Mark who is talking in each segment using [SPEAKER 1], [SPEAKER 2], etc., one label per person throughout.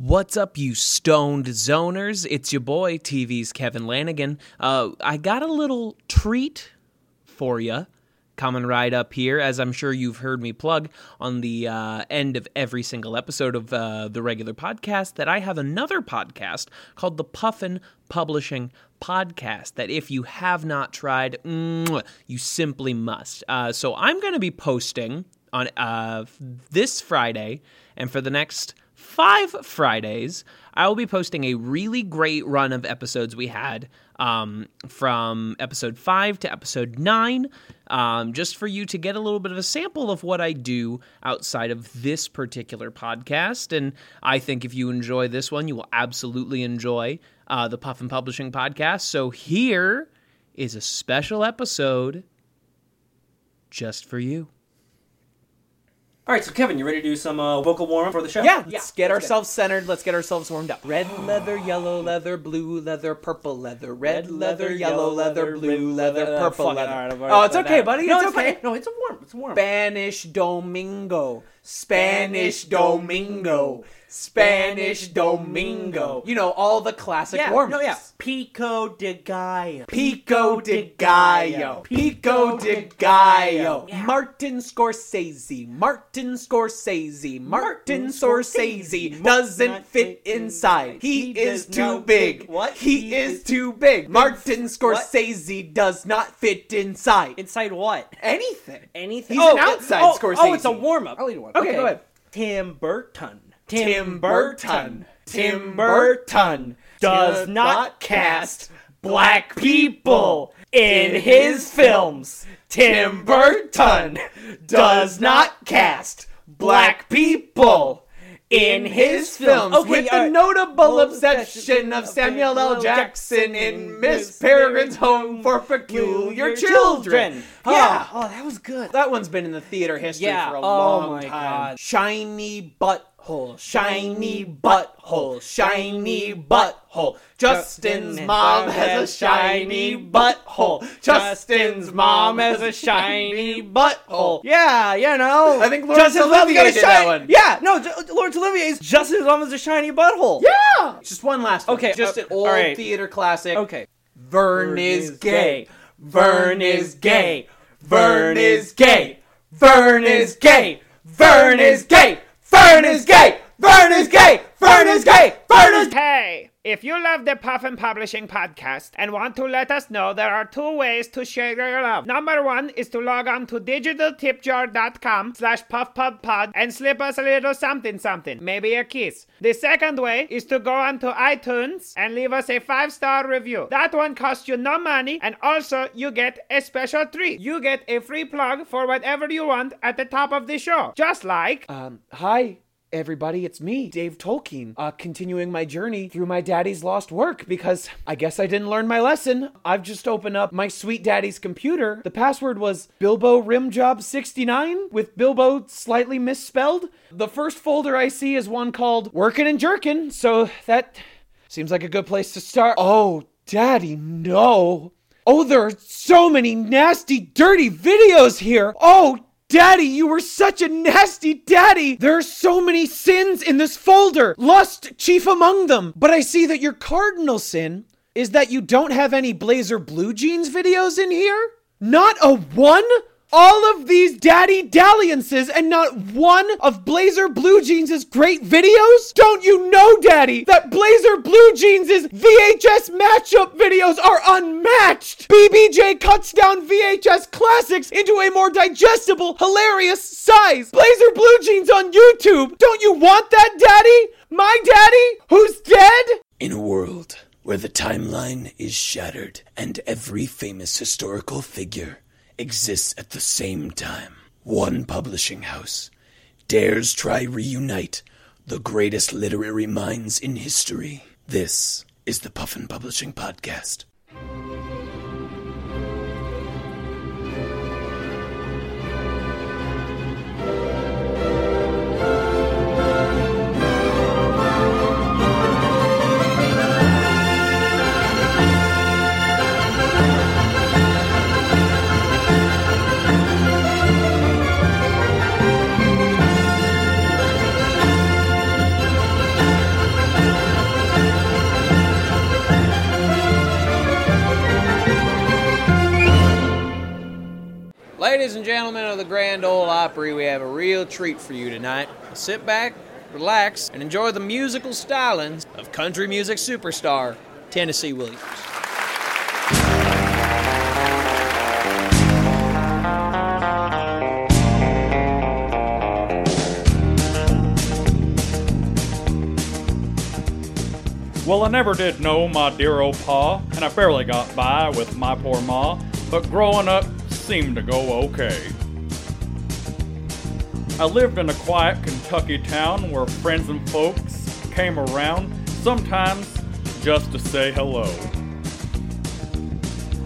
[SPEAKER 1] What's up, you stoned zoners? It's your boy, TV's Kevin Lanigan. Uh, I got a little treat for you coming right up here, as I'm sure you've heard me plug on the uh, end of every single episode of uh, the regular podcast, that I have another podcast called the Puffin Publishing Podcast. That if you have not tried, you simply must. Uh, so I'm going to be posting on uh, this Friday and for the next five Fridays, I will be posting a really great run of episodes we had um, from episode five to episode nine, um, just for you to get a little bit of a sample of what I do outside of this particular podcast. And I think if you enjoy this one, you will absolutely enjoy uh, the Puffin Publishing podcast. So here is a special episode just for you.
[SPEAKER 2] All right, so Kevin, you ready to do some uh, vocal warm up for the show?
[SPEAKER 3] Yeah, let's get ourselves centered. Let's get ourselves warmed up. Red leather, yellow leather, blue leather, purple leather. Red leather, yellow leather, blue leather, purple
[SPEAKER 2] it,
[SPEAKER 3] leather.
[SPEAKER 2] all right, I've already
[SPEAKER 3] Oh, it's okay, buddy.
[SPEAKER 2] No,
[SPEAKER 3] it's
[SPEAKER 2] it's
[SPEAKER 3] okay.
[SPEAKER 2] fine. No, it's a warm. It's a warm.
[SPEAKER 3] Spanish Domingo. Spanish Domingo. Spanish Domingo. You know, all the classic
[SPEAKER 2] yeah,
[SPEAKER 3] warm
[SPEAKER 2] no, oh, yeah. Pico de Gallo.
[SPEAKER 3] Pico de Gallo. Pico de Gallo.
[SPEAKER 2] Yeah.
[SPEAKER 3] Martin Scorsese. Martin Scorsese. Martin Scorsese doesn't fit inside. He is too big.
[SPEAKER 2] what?
[SPEAKER 3] He is too big. Martin? Scorsese does not fit inside.
[SPEAKER 2] Inside what?
[SPEAKER 3] Anything.
[SPEAKER 2] Anything.
[SPEAKER 3] He's an oh, outside
[SPEAKER 2] oh, oh
[SPEAKER 3] Scorsese.
[SPEAKER 2] Oh, it's a warm up.
[SPEAKER 3] I'll eat one. Okay, go ahead.
[SPEAKER 2] Tim Burton.
[SPEAKER 3] Tim Burton. Tim Burton
[SPEAKER 2] does not cast black people in his films. Tim Burton does not cast black people in his films.
[SPEAKER 3] Okay, with the
[SPEAKER 2] alright.
[SPEAKER 3] notable obsession of Samuel L. Jackson in Miss Peregrine's Home for Peculiar Children.
[SPEAKER 2] Yeah.
[SPEAKER 3] Ah,
[SPEAKER 2] Oh, that was good.
[SPEAKER 3] that one's been in the theater history
[SPEAKER 2] Yeah,
[SPEAKER 3] for a
[SPEAKER 2] oh
[SPEAKER 3] long
[SPEAKER 2] my
[SPEAKER 3] time.
[SPEAKER 2] God.
[SPEAKER 3] Shiny butthole, shiny butthole, shiny butthole. Justin's mom has a shiny butthole. Justin's mom has a shiny butthole.
[SPEAKER 2] Yeah, you know.
[SPEAKER 3] I think Laurence Olivier
[SPEAKER 2] got a
[SPEAKER 3] did that one.
[SPEAKER 2] Yeah, no, J- Laurence Olivier's Justin's mom is a shiny butthole.
[SPEAKER 3] Yeah! Just one last one.
[SPEAKER 2] Okay,
[SPEAKER 3] Just
[SPEAKER 2] uh,
[SPEAKER 3] an old
[SPEAKER 2] right.
[SPEAKER 3] theater classic.
[SPEAKER 2] Okay.
[SPEAKER 3] Vern is gay. Vern is gay. Vern is gay. Vern is gay. Vern is gay. Vern is gay. Vern is gay. Vern is gay. Vern is
[SPEAKER 4] Hey, if you love the Puffin Publishing podcast and want to let us know, there are two ways to share your love. Number one is to log on to digitaltipjar.com slash puffpubpod and slip us a little something something, maybe a kiss. The second way is to go onto iTunes and leave us a five-star review. That one costs you no money and also you get a special treat. You get a free plug for whatever you want at the top of the show. Just like...
[SPEAKER 3] Um, hi, everybody. It's me, Dave Tolkien, uh, continuing my journey through my daddy's lost work because I guess I didn't learn my lesson. I've just opened up my sweet daddy's computer. The password was Bilbo Rimjob69 with Bilbo slightly misspelled. The first folder I see is one called Workin' and Jerkin, so that seems like a good place to start. Oh, daddy, no. Oh, there are so many nasty, dirty videos here. Oh, Daddy, you were such a nasty daddy! There are so many sins in this folder! Lust chief among them! But I see that your cardinal sin is that you don't have any Blazer Blue Jeans videos in here? Not a one? All of these daddy dalliances and not one of Blazer Blue Jeans' great videos? Don't you know, Daddy, that Blazer Blue Jeans' VHS matchup videos are unmatched? BBJ cuts down VHS classics into a more digestible, hilarious size. Blazer Blue Jeans on YouTube. Don't you want that, Daddy? My daddy, who's dead?
[SPEAKER 5] In a world where the timeline is shattered and every famous historical figure exists at the same time, one publishing house dares try reunite the greatest literary minds in history. This is the Puffin Publishing Podcast.
[SPEAKER 3] Ladies and gentlemen of the Grand Ole Opry, we have a real treat for you tonight. Sit back, relax, and enjoy the musical stylings of country music superstar Tennessee Williams.
[SPEAKER 6] Well, I never did know my dear old pa, and I barely got by with my poor ma, but growing up seemed to go okay. I lived in a quiet Kentucky town where friends and folks came around, sometimes just to say hello.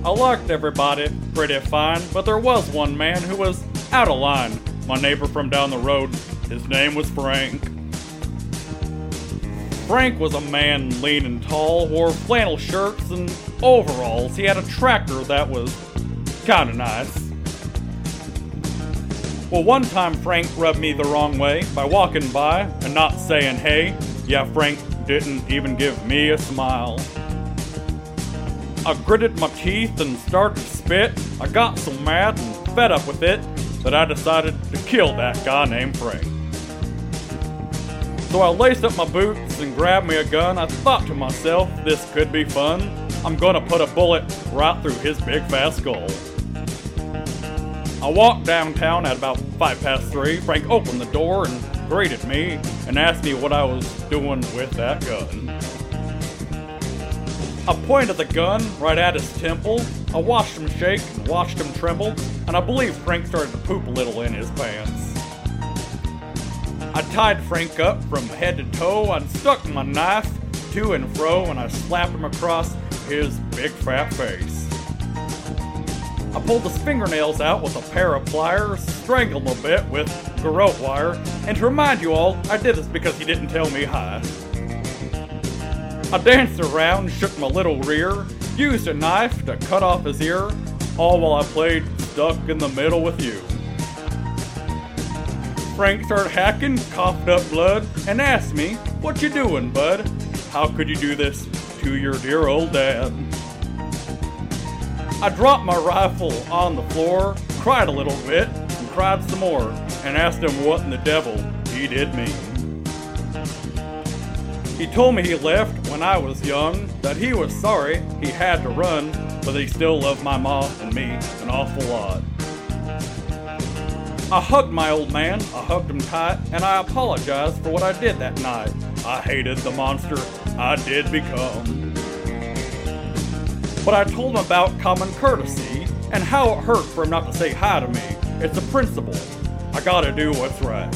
[SPEAKER 6] I liked everybody pretty fine, but there was one man who was out of line. My neighbor from down the road, his name was Frank. Frank was a man lean and tall, wore flannel shirts and overalls. He had a tractor that was kinda nice. Well, one time Frank rubbed me the wrong way by walking by and not saying hey. Yeah, Frank didn't even give me a smile. I gritted my teeth and started to spit. I got so mad and fed up with it that I decided to kill that guy named Frank. So I laced up my boots and grabbed me a gun. I thought to myself, this could be fun. I'm gonna put a bullet right through his big fat skull. I walked downtown at about five past three. Frank opened the door and greeted me and asked me what I was doing with that gun. I pointed the gun right at his temple. I watched him shake and watched him tremble, and I believe Frank started to poop a little in his pants. I tied Frank up from head to toe and stuck my knife to and fro and I slapped him across his big fat face. I pulled his fingernails out with a pair of pliers, strangled him a bit with garrote wire, and to remind you all, I did this because he didn't tell me hi. I danced around, shook my little rear, used a knife to cut off his ear, all while I played stuck in the middle with you. Frank started hacking, coughed up blood, and asked me, What you doing, bud? How could you do this to your dear old dad? I dropped my rifle on the floor, cried a little bit, and cried some more, and asked him what in the devil he did mean. He told me he left when I was young, that he was sorry he had to run, but he still loved my mom and me an awful lot. I hugged my old man, I hugged him tight, and I apologized for what I did that night. I hated the monster I did become. But I told him about common courtesy and how it hurt for him not to say hi to me. It's a principle. I gotta do what's right.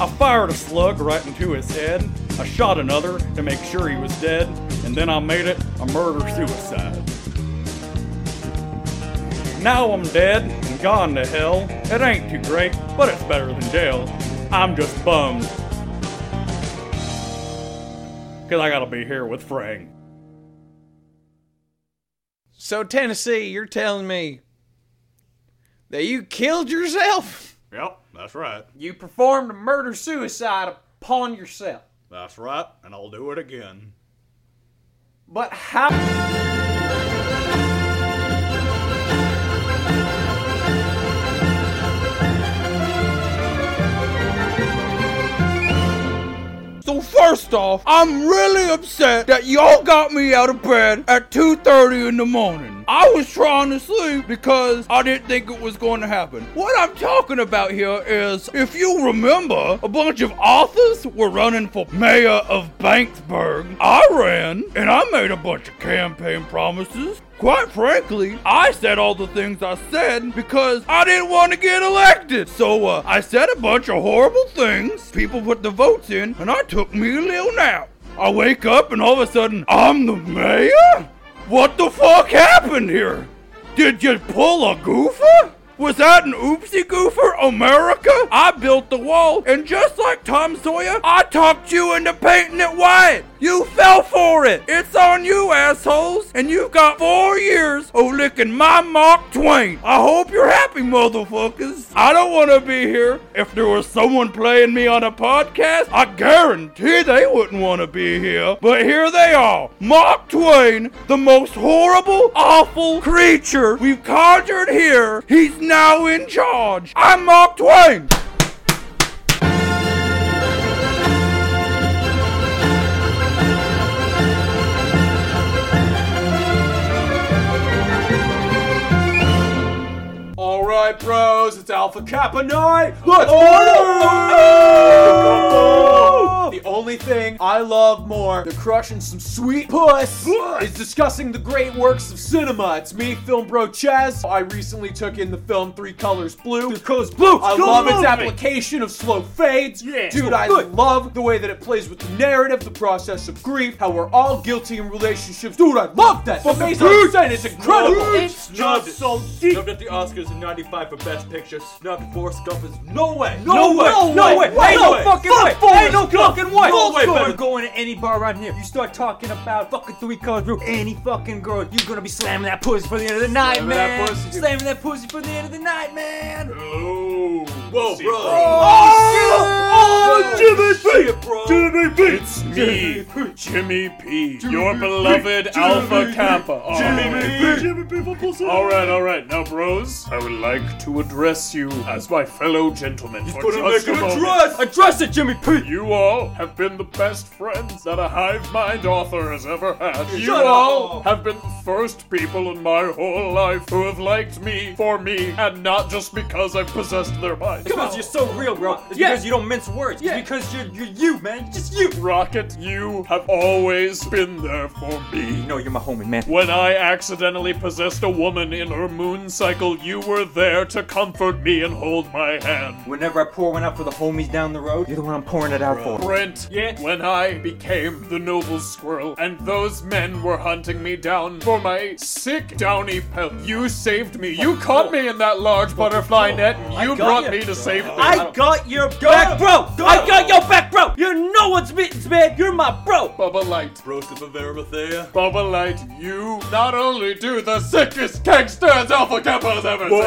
[SPEAKER 6] I fired a slug right into his head. I shot another to make sure he was dead, and then I made it a murder suicide. Now I'm dead and gone to hell. It ain't too great, but it's better than jail. I'm just bummed. Cause I gotta be here with Frank.
[SPEAKER 3] So, Tennessee, you're telling me that you killed yourself?
[SPEAKER 6] Yep, that's right.
[SPEAKER 3] You performed a murder suicide upon yourself.
[SPEAKER 6] That's right, and I'll do it again.
[SPEAKER 3] But how?
[SPEAKER 7] First off, I'm really upset that y'all got me out of bed at 2:30 in the morning. I was trying to sleep because I didn't think it was going to happen. What I'm talking about here is, if you remember, a bunch of authors were running for mayor of Banksburg. I ran, and I made a bunch of campaign promises. Quite frankly, I said all the things I said because I didn't want to get elected. So uh, I said a bunch of horrible things. People put the votes in, and I took me a little nap. I wake up, and all of a sudden, I'm the mayor? What the fuck happened here? Did you pull a goofer? Was that an oopsie goofer, America? I built the wall, and just like Tom Sawyer, I talked you into painting it white. You fell for it. It's on you, assholes. And you've got four years of licking my Mark Twain. I hope you're happy, motherfuckers. I don't want to be here. If there was someone playing me on a podcast, I guarantee they wouldn't want to be here. But here they are. Mark Twain, the most horrible, awful creature we've conjured here. He's now in charge. I'm Mark Twain.
[SPEAKER 3] All right, bros, it's Alpha Kappa night. Let's party! The only thing I love more than crushing some sweet puss is discussing the great works of cinema. It's me, Film Bro Chaz. I recently took in the film Three Colors Blue. Three Colors Blue. I love its application of slow fades.
[SPEAKER 2] Yeah.
[SPEAKER 3] Dude, I love the way that it plays with the narrative, the process of grief, how we're all guilty in relationships. Dude, I love that. The mise-en-scène it's incredible.
[SPEAKER 2] It's
[SPEAKER 8] Snubbed.
[SPEAKER 2] just so deep.
[SPEAKER 8] Snubbed at the Oscars in 95 for Best Picture. Snubbed Forrest Gump is no way.
[SPEAKER 2] No, way! No way! Ain't no fucking way! Ain't no fucking way!
[SPEAKER 8] No way,
[SPEAKER 2] You're
[SPEAKER 8] oh,
[SPEAKER 2] going to any bar around here. You start talking about fucking three colors blue. Any fucking girl, you're gonna be slamming that pussy for the end of the night,
[SPEAKER 3] Slamming that
[SPEAKER 2] man.
[SPEAKER 3] pussy.
[SPEAKER 2] Slamming that pussy for the end of the night, man.
[SPEAKER 8] Whoa, bro.
[SPEAKER 3] Oh,
[SPEAKER 8] Jimmy P. Oh, bro.
[SPEAKER 3] Jimmy B.
[SPEAKER 9] It's me, Jimmy P, your beloved Alpha Kappa. Jimmy P! All right, all right. Now, bros, I would like to address you as my fellow gentlemen for
[SPEAKER 8] Put him
[SPEAKER 9] just
[SPEAKER 8] in
[SPEAKER 9] a moment.
[SPEAKER 8] address.
[SPEAKER 2] Address it, Jimmy P.
[SPEAKER 9] You all have been the best friends that a hive mind author has ever had. You
[SPEAKER 8] Shut
[SPEAKER 9] all have been the first people in my whole life who have liked me for me and not just because I've possessed their minds.
[SPEAKER 2] Because you're so real, bro. It's
[SPEAKER 3] Yeah.
[SPEAKER 2] because you don't mince words.
[SPEAKER 3] Yeah.
[SPEAKER 2] It's because you're, you're you, man. You're just you.
[SPEAKER 9] Rocket, you have always been there for me.
[SPEAKER 2] You know you're my homie, man.
[SPEAKER 9] When I accidentally possessed a woman in her moon cycle, you were there to comfort me and hold my hand.
[SPEAKER 2] Whenever I pour one out for the homies down the road, you're the one I'm pouring it out for.
[SPEAKER 9] Brent,
[SPEAKER 2] Yeah?
[SPEAKER 9] when I became the noble squirrel and those men were hunting me down for my sick downy pelt, you saved me. You caught me in that large butterfly net and you
[SPEAKER 2] got
[SPEAKER 9] brought
[SPEAKER 2] you.
[SPEAKER 9] me to safety.
[SPEAKER 2] I got your back, bro. I got your back, bro. You're no one's business, man. You're my bro.
[SPEAKER 9] Bubba Light.
[SPEAKER 8] Bros to Bavaria Mathea.
[SPEAKER 9] Bubba Light, you not only do the sickest gangsters Alpha Kappa has ever seen.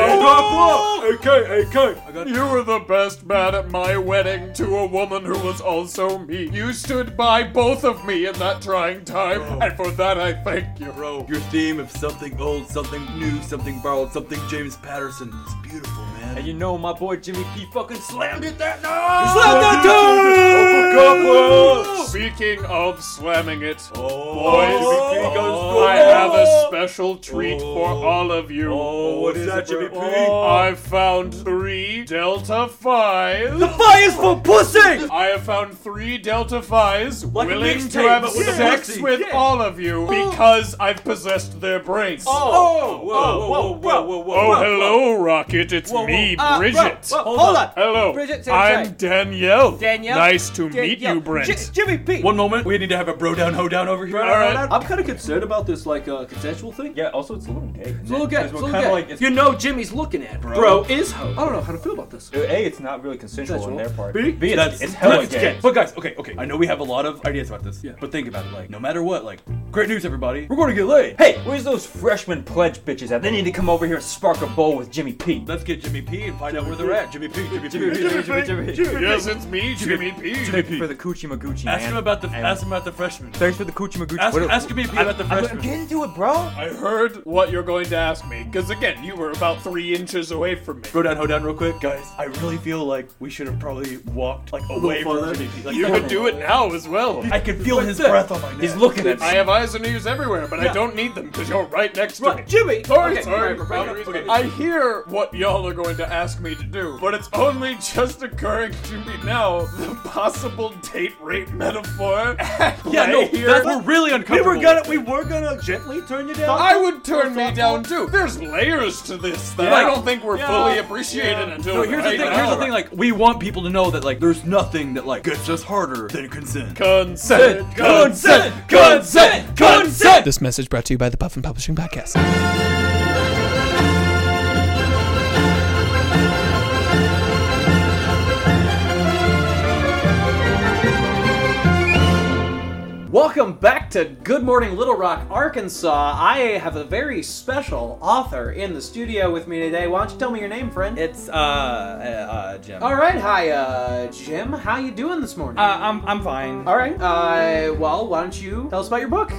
[SPEAKER 8] AK, AK. I got
[SPEAKER 9] You were the best man at my wedding to a woman who was also me. You stood by both of me in that trying time, and for that I thank you.
[SPEAKER 8] Bro, your theme of something old, something new, something borrowed, something James Patterson. It's beautiful, man.
[SPEAKER 2] And you know my boy Jimmy P fucking slammed it that
[SPEAKER 8] Slam
[SPEAKER 2] night.
[SPEAKER 8] that
[SPEAKER 9] Speaking of slamming it,
[SPEAKER 8] Oh,
[SPEAKER 9] boys,
[SPEAKER 8] Jimmy
[SPEAKER 9] I have a special treat for all of you.
[SPEAKER 8] Oh, what is that, Jimmy P?
[SPEAKER 9] I found three Delta Phi's. The Phi's.
[SPEAKER 2] Fire's for pussy.
[SPEAKER 9] I have found three Delta Phi's
[SPEAKER 8] Like a
[SPEAKER 9] willing to
[SPEAKER 8] mixtape,
[SPEAKER 9] have
[SPEAKER 8] but with a
[SPEAKER 9] sex
[SPEAKER 8] pussy.
[SPEAKER 9] with
[SPEAKER 8] Yeah.
[SPEAKER 9] all of you because I've possessed their brains.
[SPEAKER 8] Oh, whoa, whoa, whoa, whoa, whoa.
[SPEAKER 9] Oh, hello, Rocket. It's me,
[SPEAKER 2] Uh,
[SPEAKER 9] Bridget.
[SPEAKER 2] hold on.
[SPEAKER 9] Hello.
[SPEAKER 2] Bridget, say
[SPEAKER 9] I'm. Danielle.
[SPEAKER 2] Danielle?
[SPEAKER 9] Nice to meet
[SPEAKER 2] Danielle.
[SPEAKER 9] you, Brent.
[SPEAKER 2] J- Jimmy P.
[SPEAKER 8] One moment, we need to have a bro down, ho down over here.
[SPEAKER 9] All right.
[SPEAKER 3] I'm kind of concerned about this, like, uh, consensual thing.
[SPEAKER 2] Yeah, also it's a little gay.
[SPEAKER 3] It's a little gay. It's a little gay.
[SPEAKER 2] like it's,
[SPEAKER 3] you know, Jimmy's looking at bro. Bro is ho. I don't know how to feel about this.
[SPEAKER 2] A, it's not really consensual, on their part.
[SPEAKER 3] B?
[SPEAKER 2] B, it's,
[SPEAKER 8] That's
[SPEAKER 2] it's hella
[SPEAKER 8] that's-
[SPEAKER 2] gay.
[SPEAKER 8] okay. But guys, okay, okay. I know we have a lot of ideas about this. Yeah. But think about it. Like, no matter what, like, great news, everybody. We're going to get laid.
[SPEAKER 2] Hey, where's those freshman pledge bitches at? They need to come over here and spark a bowl with Jimmy P.
[SPEAKER 8] Let's get Jimmy P and find out where they're at. Jimmy P. Jimmy P.
[SPEAKER 2] Jimmy P. Jimmy P. Jimmy P.
[SPEAKER 9] Yes, it's me, Jimmy P.
[SPEAKER 8] Jimmy P.
[SPEAKER 2] For the coochie magoochie, man.
[SPEAKER 8] Ask him about the
[SPEAKER 2] And
[SPEAKER 8] ask him about the freshman.
[SPEAKER 2] Thanks for the coochie magoochie.
[SPEAKER 8] Ask,
[SPEAKER 2] What-
[SPEAKER 8] ask Jimmy P about the
[SPEAKER 2] I'm, I'm
[SPEAKER 8] freshman.
[SPEAKER 2] getting to it, bro.
[SPEAKER 9] I heard what you're going to ask me, because again, you were about three inches away from me.
[SPEAKER 8] Bro down, ho down, real quick, guys. I really feel like we should have probably walked like away from
[SPEAKER 3] farther.
[SPEAKER 8] Jimmy P. Like,
[SPEAKER 9] You could do it now as well.
[SPEAKER 8] I can feel his breath on my neck.
[SPEAKER 2] He's looking at me.
[SPEAKER 9] I have eyes and ears everywhere, but I don't need them because you're right next to me.
[SPEAKER 3] Jimmy.
[SPEAKER 9] Sorry,
[SPEAKER 3] Okay,
[SPEAKER 9] sorry.
[SPEAKER 3] right, right, right,
[SPEAKER 9] Okay.
[SPEAKER 3] okay.
[SPEAKER 9] I hear what y'all are going to ask me to do, but it's only just occurring to me now the possible date rape metaphor.
[SPEAKER 8] Yeah, no,
[SPEAKER 9] here.
[SPEAKER 8] that's, we're really
[SPEAKER 3] We were gonna, we were gonna gently turn you down.
[SPEAKER 9] I would turn me down too. There's layers to this that I don't think we're
[SPEAKER 3] Yeah.
[SPEAKER 9] fully appreciated until
[SPEAKER 8] No, here's
[SPEAKER 9] right
[SPEAKER 8] the thing.
[SPEAKER 9] now.
[SPEAKER 8] Here's the thing. Like, we want people to know that like there's nothing that like gets us harder than consent.
[SPEAKER 9] Consent,
[SPEAKER 8] Consent! Consent! Consent!
[SPEAKER 10] This message brought to you by the Puffin Publishing Podcast.
[SPEAKER 3] Welcome back to Good Morning Little Rock, Arkansas. I have a very special author in the studio with me today. Why don't you tell me your name, friend?
[SPEAKER 11] It's uh, uh, uh Jim.
[SPEAKER 3] All right, hi, uh, Jim. How you doing this morning?
[SPEAKER 11] Uh, I'm I'm fine.
[SPEAKER 3] All right. Uh, well, why don't you tell us about your book?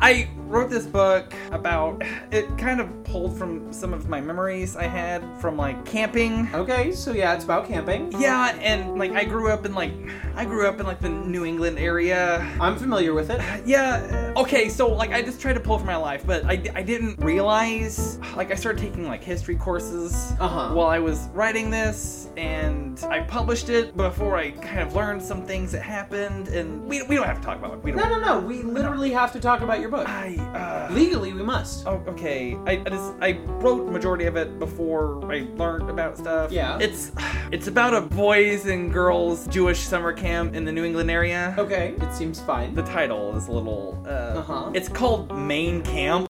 [SPEAKER 11] I wrote this book about it kind of pulled from some of my memories I had from like camping.
[SPEAKER 3] Okay, so yeah, it's about camping.
[SPEAKER 11] Yeah, and like I grew up in like I grew up in like the New England area.
[SPEAKER 3] I'm familiar with it.
[SPEAKER 11] Yeah. Okay, so like I just tried to pull from my life, but I, I didn't realize like I started taking like history courses
[SPEAKER 3] Uh-huh.
[SPEAKER 11] while I was writing this and I published it before I kind of learned some things that happened and we, we don't have to talk about it. We don't
[SPEAKER 3] No, no, no. We literally have to talk about your book.
[SPEAKER 11] I uh
[SPEAKER 3] Legally, we must.
[SPEAKER 11] Oh, okay. I, I just I wrote majority of it before I learned about stuff.
[SPEAKER 3] Yeah.
[SPEAKER 11] It's it's about a boys and girls Jewish summer camp in the New England area.
[SPEAKER 3] Okay, it seems fine.
[SPEAKER 11] The title is a little uh
[SPEAKER 3] Uh-huh.
[SPEAKER 11] it's called Main Camp.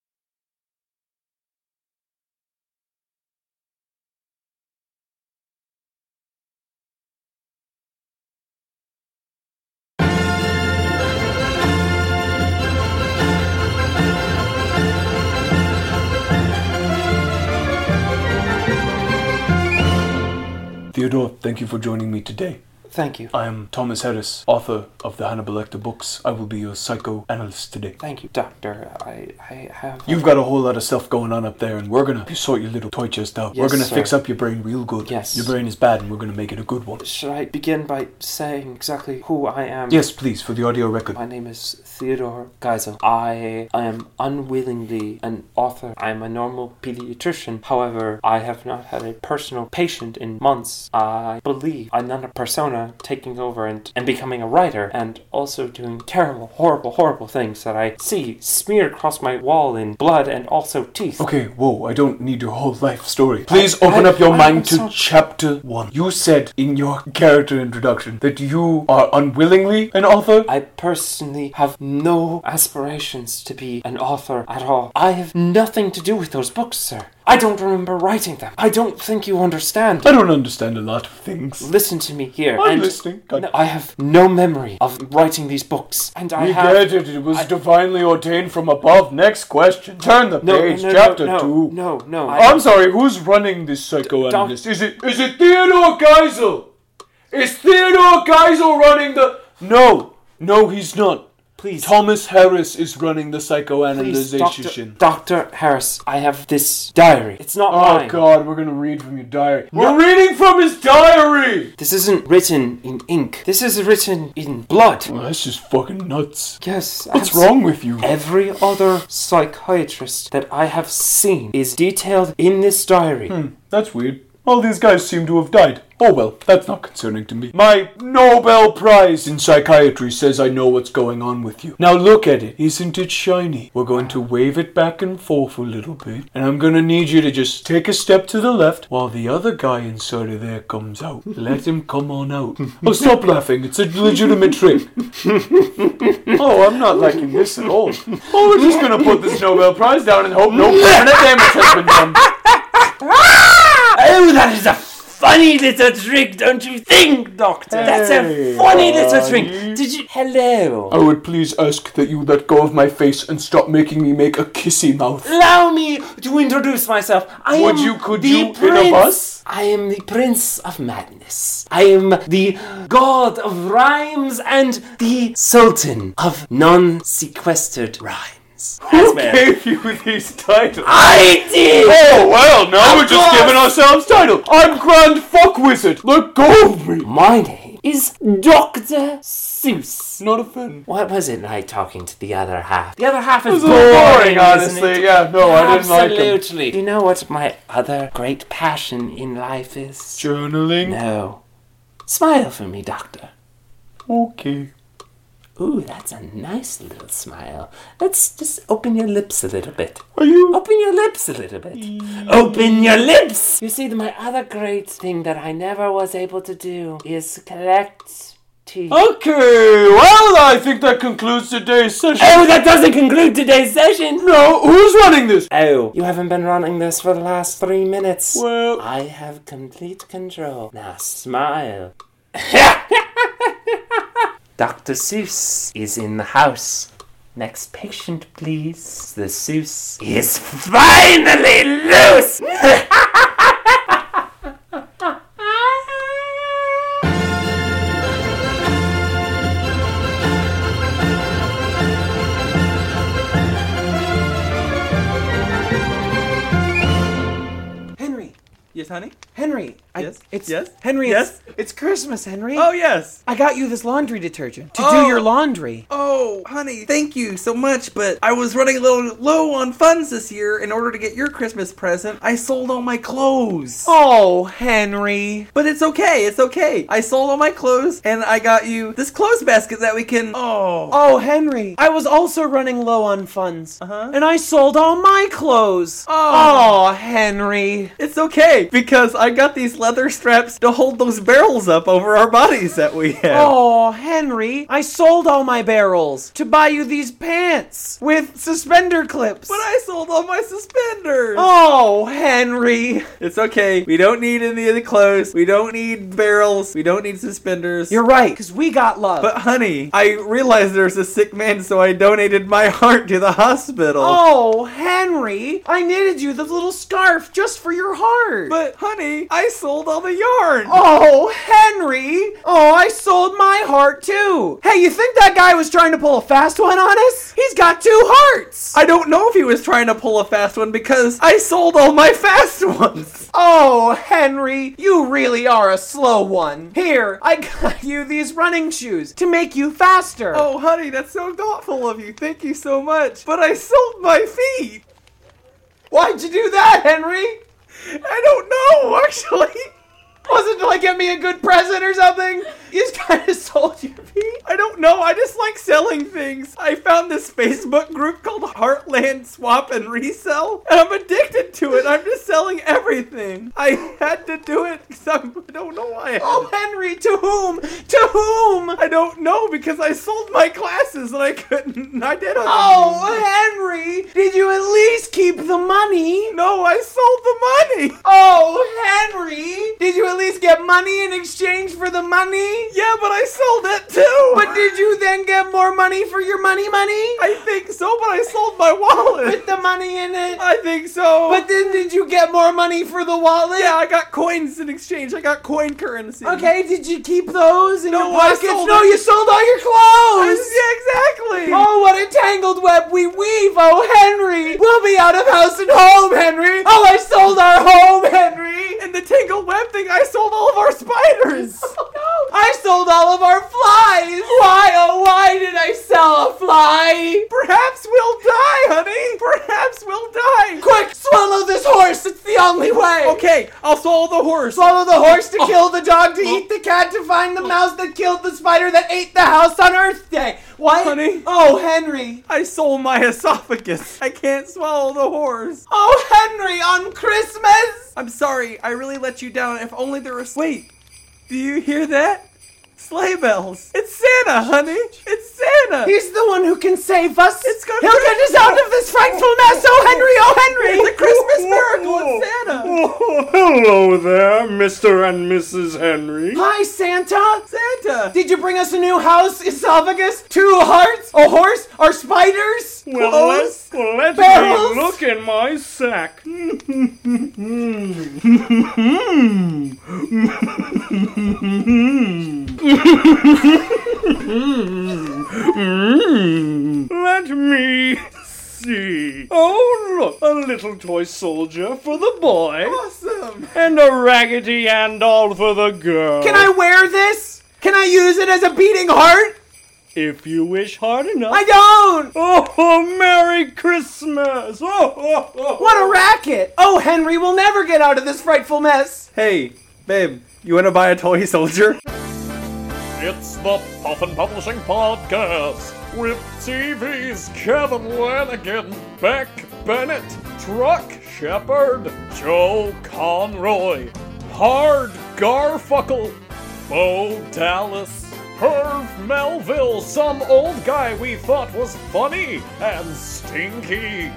[SPEAKER 5] Theodore, thank you for joining me today.
[SPEAKER 12] Thank you.
[SPEAKER 5] I am Thomas Harris, author of the Hannibal Lecter books. I will be your psychoanalyst today.
[SPEAKER 12] Thank you, Doctor. I, I have.
[SPEAKER 5] You've got a whole lot of stuff going on up there, and we're gonna sort your little toy chest out.
[SPEAKER 12] Yes, we're
[SPEAKER 5] gonna
[SPEAKER 12] sir.
[SPEAKER 5] fix up your brain real good.
[SPEAKER 12] Yes.
[SPEAKER 5] Your brain is bad, and we're gonna make it a good one.
[SPEAKER 12] Should I begin by saying exactly who I am?
[SPEAKER 5] Yes, please, for the audio record.
[SPEAKER 12] My name is Theodore Geisel. I I am unwillingly an author. I am a normal pediatrician. However, I have not had a personal patient in months. I believe I'm not a persona Uh, taking over and, and becoming a writer and also doing terrible, horrible, horrible things that I see smeared across my wall in blood and also teeth.
[SPEAKER 5] Okay, whoa, I don't need your whole life story. Please open
[SPEAKER 12] I-
[SPEAKER 5] up your
[SPEAKER 12] I-
[SPEAKER 5] mind to
[SPEAKER 12] so-
[SPEAKER 5] chapter one. You said in your character introduction that you are unwillingly an author?
[SPEAKER 12] I personally have no aspirations to be an author at all. I have nothing to do with those books, sir. I don't remember writing them. I don't think you understand.
[SPEAKER 5] I don't understand a lot of things.
[SPEAKER 12] Listen to me here.
[SPEAKER 5] I'm
[SPEAKER 12] and
[SPEAKER 5] listening. God.
[SPEAKER 12] No, I have no memory of writing these books, and I
[SPEAKER 5] We
[SPEAKER 12] have.
[SPEAKER 5] get it. It was divinely ordained from above. Next question. Turn the
[SPEAKER 12] No,
[SPEAKER 5] page.
[SPEAKER 12] no, no,
[SPEAKER 5] chapter
[SPEAKER 12] no,
[SPEAKER 5] two.
[SPEAKER 12] No, no. I,
[SPEAKER 5] I'm sorry. Who's running this psychoanalyst? Is it is it Theodore Geisel? Is Theodore Geisel running the? No, no, he's not.
[SPEAKER 12] Please,
[SPEAKER 5] Thomas Harris is running the
[SPEAKER 12] Doctor,
[SPEAKER 5] psychoanalyzation.
[SPEAKER 12] Doctor Harris. I have this diary. It's not
[SPEAKER 5] Oh
[SPEAKER 12] mine.
[SPEAKER 5] Oh God, we're gonna read from your diary. We're reading from his diary.
[SPEAKER 12] This isn't written in ink. This is written in blood.
[SPEAKER 5] Well, that's just fucking nuts.
[SPEAKER 12] Yes.
[SPEAKER 5] What's wrong with you?
[SPEAKER 12] Every other psychiatrist that I have seen is detailed in this diary.
[SPEAKER 5] Hmm, that's weird. All these guys seem to have died. Oh well, that's not concerning to me. My Nobel Prize in psychiatry says I know what's going on with you. Now look at it. Isn't it shiny? We're going to wave it back and forth a little bit. And I'm gonna need you to just take a step to the left while the other guy inside of there comes out. Let him come on out. Oh, stop laughing. It's a legitimate trick. Oh, I'm not liking this at all. Oh, we're just gonna put this Nobel Prize down and hope no permanent damage has been done.
[SPEAKER 12] Oh, that is a funny little trick, don't you think, Doctor? That's a funny little trick. Did you? Hello.
[SPEAKER 5] I would please ask that you let go of my face and stop making me make a kissy mouth.
[SPEAKER 12] Allow me to introduce myself. I
[SPEAKER 5] Would
[SPEAKER 12] am
[SPEAKER 5] you- could
[SPEAKER 12] the
[SPEAKER 5] you
[SPEAKER 12] prince.
[SPEAKER 5] bus?
[SPEAKER 12] I am the prince of madness. I am the god of rhymes and the sultan of non-sequestered rhymes.
[SPEAKER 5] Who gave you these titles?
[SPEAKER 12] I did.
[SPEAKER 5] Oh well, now
[SPEAKER 12] Of
[SPEAKER 5] we're just giving ourselves titles. I'm Grand Fuck Wizard. Let go of me.
[SPEAKER 12] My name is Doctor Seuss.
[SPEAKER 5] Not a fan.
[SPEAKER 12] What was it like talking to the other half? The other half is
[SPEAKER 5] It's a little boring,
[SPEAKER 12] isn't
[SPEAKER 5] honestly.
[SPEAKER 12] it?
[SPEAKER 5] Yeah, no, I didn't like him.
[SPEAKER 12] Absolutely. Do you know what my other great passion in life is?
[SPEAKER 5] Journaling.
[SPEAKER 12] No. Smile for me, Doctor.
[SPEAKER 5] Okay.
[SPEAKER 12] Ooh, that's a nice little smile. Let's just open your lips a little bit.
[SPEAKER 5] Are you?
[SPEAKER 12] Open your lips a little bit. Mm. Open your lips! You see, my other great thing that I never was able to do is collect teeth.
[SPEAKER 5] Okay. Well, I think that concludes today's session.
[SPEAKER 12] Oh, that doesn't conclude today's session!
[SPEAKER 5] No, who's running this?
[SPEAKER 12] Oh, you haven't been running this for the last three minutes.
[SPEAKER 5] Well,
[SPEAKER 12] I have complete control. Now smile. Dr. Seuss is in the house. Next patient, please. The Seuss is finally loose!
[SPEAKER 13] honey?
[SPEAKER 3] Henry. I,
[SPEAKER 13] Yes?
[SPEAKER 3] It's
[SPEAKER 13] Yes?
[SPEAKER 3] Henry.
[SPEAKER 13] Yes?
[SPEAKER 3] It's, it's Christmas, Henry.
[SPEAKER 13] Oh, yes.
[SPEAKER 3] I got you this laundry detergent to
[SPEAKER 11] Oh.
[SPEAKER 3] do your laundry.
[SPEAKER 11] Oh, honey, thank you so much, but I was running a little low on funds this year. In order to get your Christmas present, I sold all my clothes.
[SPEAKER 3] Oh, Henry.
[SPEAKER 11] But it's okay, it's okay. I sold all my clothes, and I got you this clothes basket that we can. Oh.
[SPEAKER 3] Oh, Henry. I was also running low on funds. Uh-huh. And I sold all my clothes.
[SPEAKER 11] Oh.
[SPEAKER 3] Oh, Henry.
[SPEAKER 11] It's okay, because I got these leather straps to hold those barrels up over our bodies that we have.
[SPEAKER 3] Oh, Henry. I sold all my barrels to buy you these pants with suspender clips.
[SPEAKER 11] But I sold all my suspenders.
[SPEAKER 3] Oh, Henry.
[SPEAKER 11] It's okay. We don't need any of the clothes. We don't need barrels. We don't need suspenders.
[SPEAKER 3] You're right, because we got love.
[SPEAKER 11] But honey, I realized there's a sick man, so I donated my heart to the hospital.
[SPEAKER 3] Oh, Henry. I knitted you the little scarf just for your heart.
[SPEAKER 11] But honey, I sold all the yarn.
[SPEAKER 3] Oh, Henry! Oh, I sold my heart too. Hey, you think that guy was trying to pull a fast one on us? He's got two hearts.
[SPEAKER 11] I don't know if he was trying to pull a fast one because I sold all my fast ones.
[SPEAKER 3] Oh, Henry, you really are a slow one. Here, I got you these running shoes to make you faster.
[SPEAKER 11] Oh, honey, that's so thoughtful of you. Thank you so much. But I sold my feet.
[SPEAKER 3] why'd you do that, Henry?
[SPEAKER 11] I don't know, actually.
[SPEAKER 3] Wasn't to get me a good present or something? You just kind of sold your feet.
[SPEAKER 11] I don't know. I just like selling things. I found this Facebook group called Heartland Swap and Resell, and I'm addicted to it. I'm just selling everything. I had to do it because I don't know why.
[SPEAKER 3] Oh, Henry, to whom? To whom?
[SPEAKER 11] I don't know because I sold my classes and I couldn't. I did.
[SPEAKER 3] Oh, Henry, did you at least keep the money?
[SPEAKER 11] no! I sold the money.
[SPEAKER 3] Oh, Henry! Did you at least get money in exchange for the money?
[SPEAKER 11] Yeah, but I sold it too.
[SPEAKER 3] But did you then get more money for your money money?
[SPEAKER 11] I think so, but I sold my wallet.
[SPEAKER 3] With the money in it?
[SPEAKER 11] I think so.
[SPEAKER 3] But then did you get more money for the wallet?
[SPEAKER 11] yeah, I got coins in exchange. I got coin currency.
[SPEAKER 3] Okay, did you keep those in
[SPEAKER 11] No,
[SPEAKER 3] your
[SPEAKER 11] I
[SPEAKER 3] pockets? no,
[SPEAKER 11] it.
[SPEAKER 3] you sold all your clothes!
[SPEAKER 11] Yeah, exactly.
[SPEAKER 3] Oh, what a tangled web we weave! Oh, Henry! We'll be out of house and home, Henry! Oh, I sold our home, Henry!
[SPEAKER 11] And the tangled web thing, I sold all of our spiders.
[SPEAKER 3] Oh, I sold all of our flies! Why, oh, why did I sell a fly?
[SPEAKER 11] Perhaps we'll die, honey. Perhaps we'll die.
[SPEAKER 3] Quick, swallow this horse! It's the only way!
[SPEAKER 11] Okay, I'll swallow the horse.
[SPEAKER 3] Swallow the horse to oh. kill the dog, to oh. eat the cat, to find the mouse that killed the spider that ate the house on Earth Day. What?
[SPEAKER 11] Honey?
[SPEAKER 3] Oh, Henry.
[SPEAKER 11] I sold my esophagus. I can't swallow the horse.
[SPEAKER 3] Oh, Henry, on Christmas?
[SPEAKER 11] I'm sorry. I really let you down. If only there was. Wait. Do you hear that? Sleigh bells. It's Santa, honey. It's Santa.
[SPEAKER 3] He's the one who can save us.
[SPEAKER 11] It's got
[SPEAKER 3] He'll get us out of this frightful mess. Oh, Henry, oh, Henry.
[SPEAKER 11] It's a Christmas miracle. It's Santa.
[SPEAKER 14] Oh, hello there, Mr. and Mrs. Henry.
[SPEAKER 3] Hi, Santa.
[SPEAKER 11] Santa.
[SPEAKER 3] Did you bring us a new house, esophagus, two hearts, a horse, or spiders?
[SPEAKER 14] Well,
[SPEAKER 3] Clothes?
[SPEAKER 14] let, let
[SPEAKER 3] barrels?
[SPEAKER 14] me look in my sack. Mm. Let me see. Oh, look, a little toy soldier for the boy,
[SPEAKER 11] Awesome.
[SPEAKER 14] and a raggedy and doll for the girl.
[SPEAKER 3] Can I wear this? Can I use it as a beating heart?
[SPEAKER 14] If you wish hard enough.
[SPEAKER 3] I don't.
[SPEAKER 14] Oh, Merry Christmas! Oh, oh, oh.
[SPEAKER 3] What a racket. Oh, Henry, we'll never get out of this frightful mess.
[SPEAKER 11] Hey, babe. You want to buy a toy soldier?
[SPEAKER 9] It's the Puffin Publishing Podcast with TV's Kevin Lanigan, Beck Bennett, Truck Shepard, Joe Conroy, Hard Garfuckle, Bo Dallas, Herv Melville, some old guy we thought was funny, and Stinky.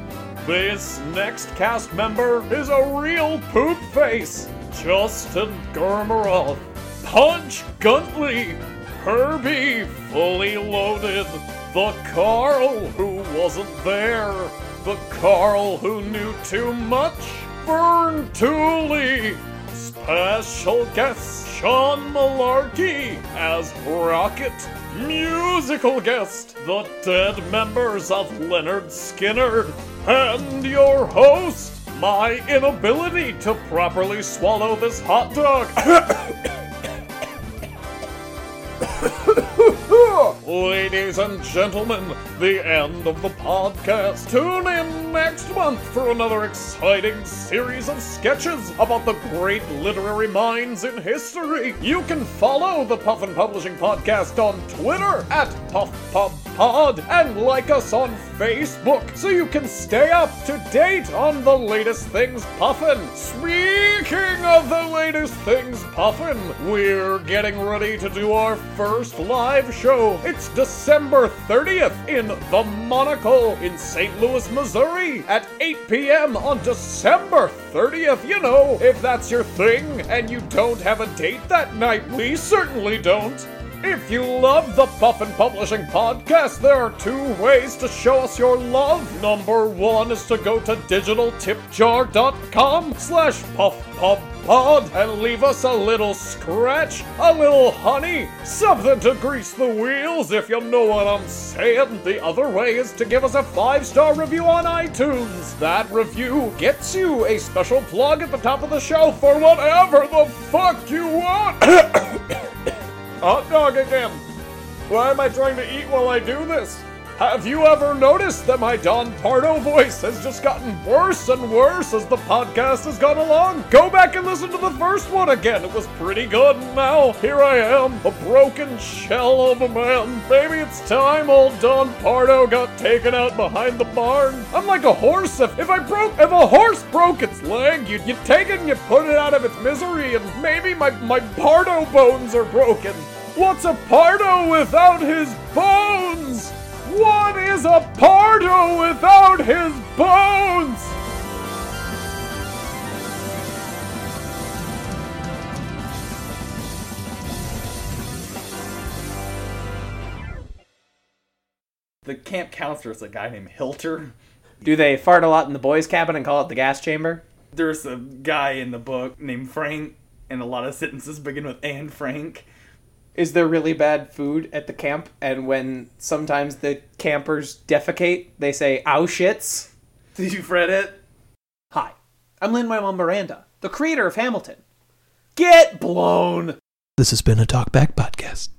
[SPEAKER 9] This next cast member is a real poop face, Justin Gurmarov, Punch Guntley, Herbie, fully loaded. The Carl who wasn't there. The Carl who knew too much. Vern Tooley. Special guest Sean Malarkey as Rocket. Musical guest, the dead members of Lynyrd Skynyrd. And your host, my inability to properly swallow this hot dog. Ladies and gentlemen, the end of the podcast. Tune in next month for another exciting series of sketches about the great literary minds in history. You can follow the Puffin Publishing Podcast on Twitter at PuffPubPod and like us on Facebook so you can stay up to date on the latest things puffin. Speaking of the latest things puffin, we're getting ready to do our first live show. It's December 30th in the Monocle in St. Louis, Missouri at 8 p.m. on December 30th. You know, if that's your thing and you don't have a date that night, we certainly don't. If you love the Puffin Publishing Podcast, there are two ways to show us your love. Number one is to go to digitaltipjar.com slash puffpubpod and leave us a little scratch, a little honey, something to grease the wheels, if you know what I'm saying. The other way is to give us a five-star review on iTunes. That review gets you a special plug at the top of the show for whatever the fuck you want. Hot dog again. Why am I trying to eat while I do this? Have you ever noticed that my Don Pardo voice has just gotten worse and worse as the podcast has gone along? Go back and listen to the first one again. It was pretty good. And now, here I am, a broken shell of a man. Maybe it's time old Don Pardo got taken out behind the barn. I'm like a horse. If, if I broke, if a horse broke its leg, you'd, you'd take it and you put it out of its misery, and maybe my, my Pardo bones are broken. What's a Pardo without his bones? What is a Pardo without his bones?
[SPEAKER 8] The camp counselor is a guy named Hilter.
[SPEAKER 3] Do they fart a lot in the boys' cabin and call it the gas chamber?
[SPEAKER 8] There's a guy in the book named Frank, and a lot of sentences begin with "and Frank."
[SPEAKER 3] Is there really bad food at the camp? And when sometimes the campers defecate, they say ow shits.
[SPEAKER 8] Did you read it?
[SPEAKER 3] Hi, I'm Lin Manuel Miranda, the creator of Hamilton. Get blown!
[SPEAKER 5] This has been a Talkback Podcast.